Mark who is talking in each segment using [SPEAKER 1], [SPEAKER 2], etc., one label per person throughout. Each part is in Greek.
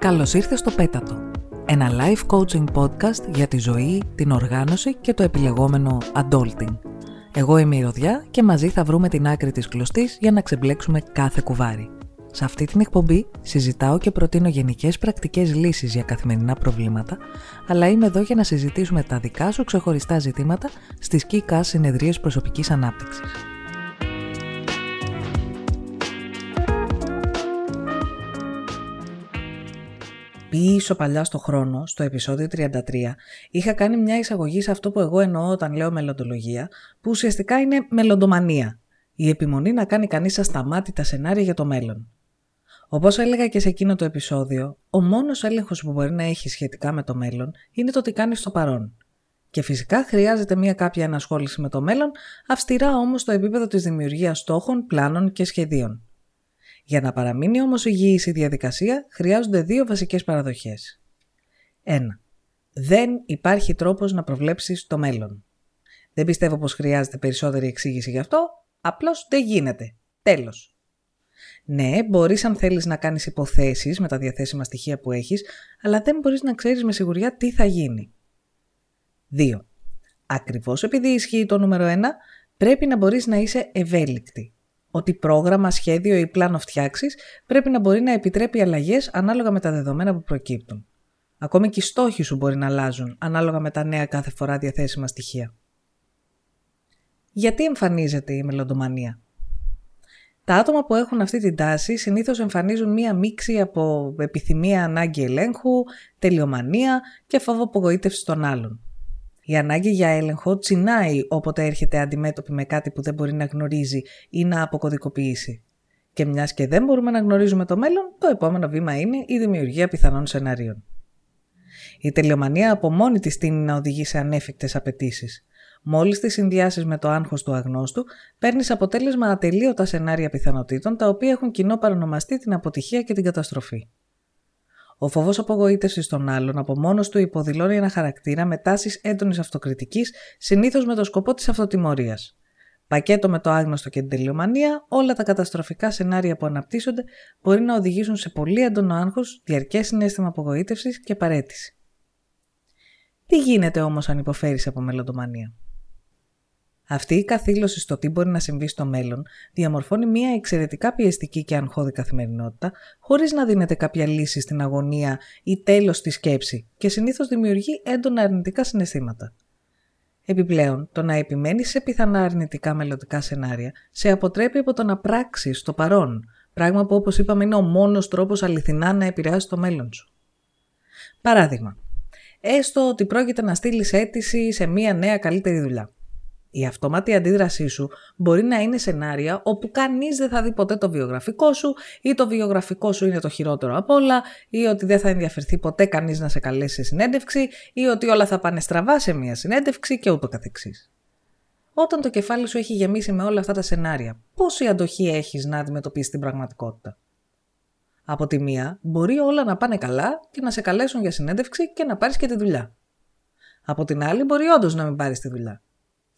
[SPEAKER 1] Καλώς ήρθες στο Πέτατο, ένα live coaching podcast για τη ζωή, την οργάνωση και το επιλεγόμενο adulting. Εγώ είμαι η Ροδιά και μαζί θα βρούμε την άκρη της κλωστής για να ξεμπλέξουμε κάθε κουβάρι. Σε αυτή την εκπομπή συζητάω και προτείνω γενικές πρακτικές λύσεις για καθημερινά προβλήματα, αλλά είμαι εδώ για να συζητήσουμε τα δικά σου ξεχωριστά ζητήματα στις ΚΙΚΑ συνεδρίες προσωπικής ανάπτυξης. Πίσω παλιά στο χρόνο, στο επεισόδιο 33, είχα κάνει μια εισαγωγή σε αυτό που εγώ εννοώ όταν λέω μελλοντολογία, που ουσιαστικά είναι μελλοντομανία. Η επιμονή να κάνει κανείς ασταμάτητα σενάρια για το μέλλον. Όπως έλεγα και σε εκείνο το επεισόδιο, ο μόνος έλεγχος που μπορεί να έχει σχετικά με το μέλλον είναι το τι κάνεις στο παρόν. Και φυσικά χρειάζεται μια κάποια ενασχόληση με το μέλλον, αυστηρά όμως στο επίπεδο της δημιουργίας στόχων, πλάνων και σχεδίων. Για να παραμείνει όμως υγιής η διαδικασία, χρειάζονται δύο βασικές παραδοχές. 1. Δεν υπάρχει τρόπος να προβλέψεις το μέλλον. Δεν πιστεύω πως χρειάζεται περισσότερη εξήγηση γι' αυτό, απλώς δεν γίνεται. Τέλος. Ναι, μπορείς αν θέλεις να κάνεις υποθέσεις με τα διαθέσιμα στοιχεία που έχεις, αλλά δεν μπορείς να ξέρεις με σιγουριά τι θα γίνει. 2. Ακριβώς επειδή ισχύει το νούμερο 1, πρέπει να μπορείς να είσαι ευέλικτη ότι πρόγραμμα, σχέδιο ή πλάνο φτιάξεις πρέπει να μπορεί να επιτρέπει αλλαγές ανάλογα με τα δεδομένα που προκύπτουν. Ακόμη και οι στόχοι σου μπορεί να αλλάζουν ανάλογα με τα νέα κάθε φορά διαθέσιμα στοιχεία. Γιατί εμφανίζεται η μελλοντομανία; Τα άτομα που έχουν αυτή την τάση συνήθως εμφανίζουν μία μίξη από επιθυμία ανάγκη ελέγχου, τελειομανία και φόβο απογοήτευσης των άλλων. Η ανάγκη για έλεγχο τσινάει όποτε έρχεται αντιμέτωπη με κάτι που δεν μπορεί να γνωρίζει ή να αποκωδικοποιήσει. Και μιας και δεν μπορούμε να γνωρίζουμε το μέλλον, το επόμενο βήμα είναι η δημιουργία πιθανών σενάριων. Η τελειομανία από μόνη της τίνει να οδηγεί σε ανέφικτες απαιτήσεις. Μόλις τη συνδυάσεις με το άγχος του αγνώστου, παίρνεις αποτέλεσμα ατελείωτα σενάρια πιθανότητων τα οποία έχουν κοινό παρονομαστεί την αποτυχία και την καταστροφή. Ο φόβος απογοήτευσης των άλλων από μόνος του υποδηλώνει ένα χαρακτήρα με τάσεις έντονης αυτοκριτικής, συνήθως με το σκοπό της αυτοτιμωρίας. Πακέτο με το άγνωστο και την τελειομανία, όλα τα καταστροφικά σενάρια που αναπτύσσονται μπορεί να οδηγήσουν σε πολύ έντονο άγχος, διαρκές συνέστημα απογοήτευσης και παρέτηση. Τι γίνεται όμως αν υποφέρεις από μελλοντομανία; Αυτή η καθήλωση στο τι μπορεί να συμβεί στο μέλλον διαμορφώνει μια εξαιρετικά πιεστική και αγχώδη καθημερινότητα, χωρίς να δίνεται κάποια λύση στην αγωνία ή τέλος στη σκέψη και συνήθως δημιουργεί έντονα αρνητικά συναισθήματα. Επιπλέον, το να επιμένει σε πιθανά αρνητικά μελλοντικά σενάρια σε αποτρέπει από το να πράξεις το παρόν, πράγμα που όπως είπαμε είναι ο μόνος τρόπος αληθινά να επηρεάσει το μέλλον σου. Παράδειγμα, έστω ότι πρόκειται να στείλεις αίτηση σε μία νέα καλύτερη δουλειά. Η αυτόματη αντίδρασή σου μπορεί να είναι σενάρια όπου κανείς δεν θα δει ποτέ το βιογραφικό σου ή το βιογραφικό σου είναι το χειρότερο από όλα ή ότι δεν θα ενδιαφερθεί ποτέ κανείς να σε καλέσει σε συνέντευξη ή ότι όλα θα πάνε στραβά σε μια συνέντευξη και ούτω καθεξής. Όταν το κεφάλι σου έχει γεμίσει με όλα αυτά τα σενάρια, πόση αντοχή έχεις να αντιμετωπίσεις την πραγματικότητα; Από τη μία, μπορεί όλα να πάνε καλά και να σε καλέσουν για συνέντευξη και να πάρεις και τη δουλειά. Από την άλλη, μπορεί όντως να μην πάρεις τη δουλειά.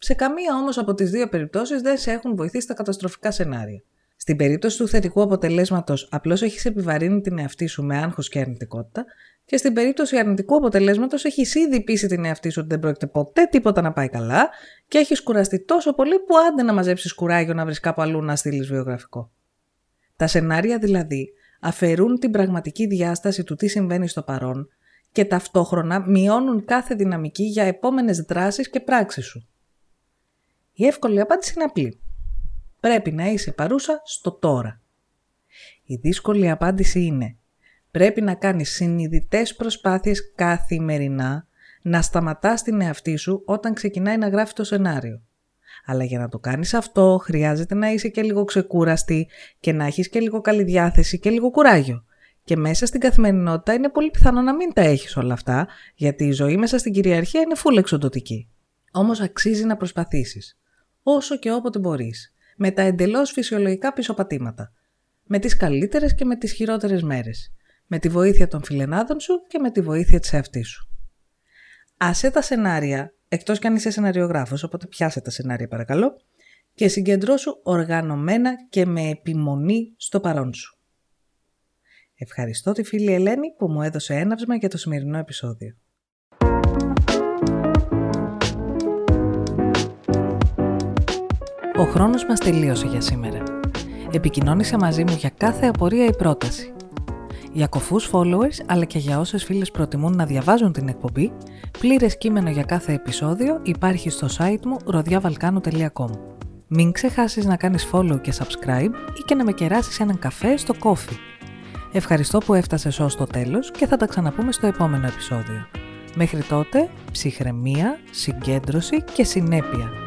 [SPEAKER 1] Σε καμία όμως από τις δύο περιπτώσεις δεν σε έχουν βοηθήσει τα καταστροφικά σενάρια. Στην περίπτωση του θετικού αποτελέσματος, απλώς έχεις επιβαρύνει την εαυτή σου με άγχος και αρνητικότητα, και στην περίπτωση αρνητικού αποτελέσματος έχεις ήδη πείσει την εαυτή σου ότι δεν πρόκειται ποτέ τίποτα να πάει καλά και έχεις κουραστεί τόσο πολύ που άντε να μαζέψεις κουράγιο να βρεις κάπου αλλού να στείλεις βιογραφικό. Τα σενάρια δηλαδή αφαιρούν την πραγματική διάσταση του τι συμβαίνει στο παρόν και ταυτόχρονα μειώνουν κάθε δυναμική για επόμενες δράσεις και πράξεις σου. Η εύκολη απάντηση είναι απλή. Πρέπει να είσαι παρούσα στο τώρα. Η δύσκολη απάντηση είναι πρέπει να κάνεις συνειδητές προσπάθειες καθημερινά να σταματάς την εαυτή σου όταν ξεκινάει να γράφει το σενάριο. Αλλά για να το κάνεις αυτό χρειάζεται να είσαι και λίγο ξεκούραστη και να έχεις και λίγο καλή διάθεση και λίγο κουράγιο. Και μέσα στην καθημερινότητα είναι πολύ πιθανό να μην τα έχεις όλα αυτά, γιατί η ζωή μέσα στην κυριαρχία είναι φούλα εξοντοτική. Όμως αξίζει να προσπαθήσεις όσο και όποτε μπορείς, με τα εντελώς φυσιολογικά πισωπατήματα, με τις καλύτερες και με τις χειρότερες μέρες, με τη βοήθεια των φιλενάδων σου και με τη βοήθεια της εαυτής σου. Άσε τα σενάρια, εκτός κι αν είσαι σεναριογράφος, οπότε πιάσε τα σενάρια παρακαλώ, και συγκεντρώσου οργανωμένα και με επιμονή στο παρόν σου. Ευχαριστώ τη φίλη Ελένη που μου έδωσε έναυσμα για το σημερινό επεισόδιο. Ο χρόνος μας τελείωσε για σήμερα. Επικοινώνησε μαζί μου για κάθε απορία ή πρόταση. Για κοφούς followers, αλλά και για όσες φίλες προτιμούν να διαβάζουν την εκπομπή, πλήρες κείμενο για κάθε επεισόδιο υπάρχει στο site μου rodiavalcanu.com. Μην ξεχάσεις να κάνεις follow και subscribe ή και να με κεράσεις έναν καφέ στο coffee. Ευχαριστώ που έφτασες ως το τέλος και θα τα ξαναπούμε στο επόμενο επεισόδιο. Μέχρι τότε, ψυχραιμία, συγκέντρωση και συνέπεια.